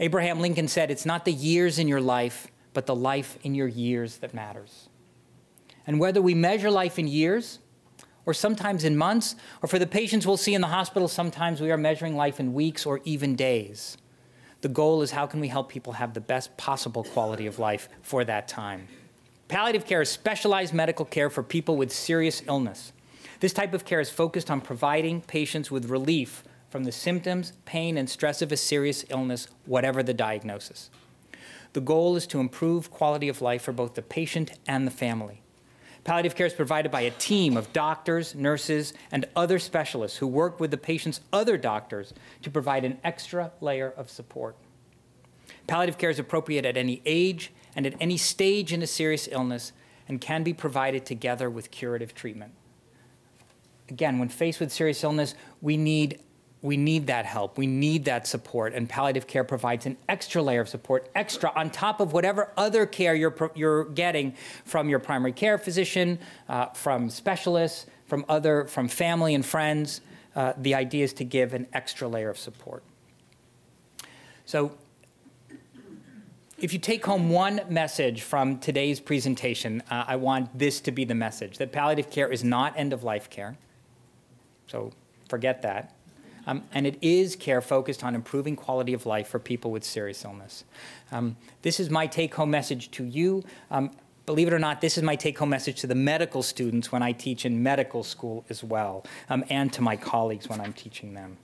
Abraham Lincoln said, It's not the years in your life, but the life in your years that matters. And whether we measure life in years, or sometimes in months, or for the patients we'll see in the hospital, sometimes we are measuring life in weeks or even days. The goal is how can we help people have the best possible quality of life for that time. Palliative care is specialized medical care for people with serious illness. This type of care is focused on providing patients with relief from the symptoms, pain, and stress of a serious illness, whatever the diagnosis. The goal is to improve quality of life for both the patient and the family. Palliative care is provided by a team of doctors, nurses, and other specialists who work with the patient's other doctors to provide an extra layer of support. Palliative care is appropriate at any age and at any stage in a serious illness and can be provided together with curative treatment. Again, when faced with serious illness, we need we need that help. We need that support. And palliative care provides an extra layer of support, extra on top of whatever other care you're, you're getting from your primary care physician, uh, from specialists, from other, from family and friends. Uh, the idea is to give an extra layer of support. So, if you take home one message from today's presentation, uh, I want this to be the message that palliative care is not end of life care. So, forget that. Um, and it is care focused on improving quality of life for people with serious illness. Um, this is my take home message to you. Um, believe it or not, this is my take home message to the medical students when I teach in medical school as well, um, and to my colleagues when I'm teaching them.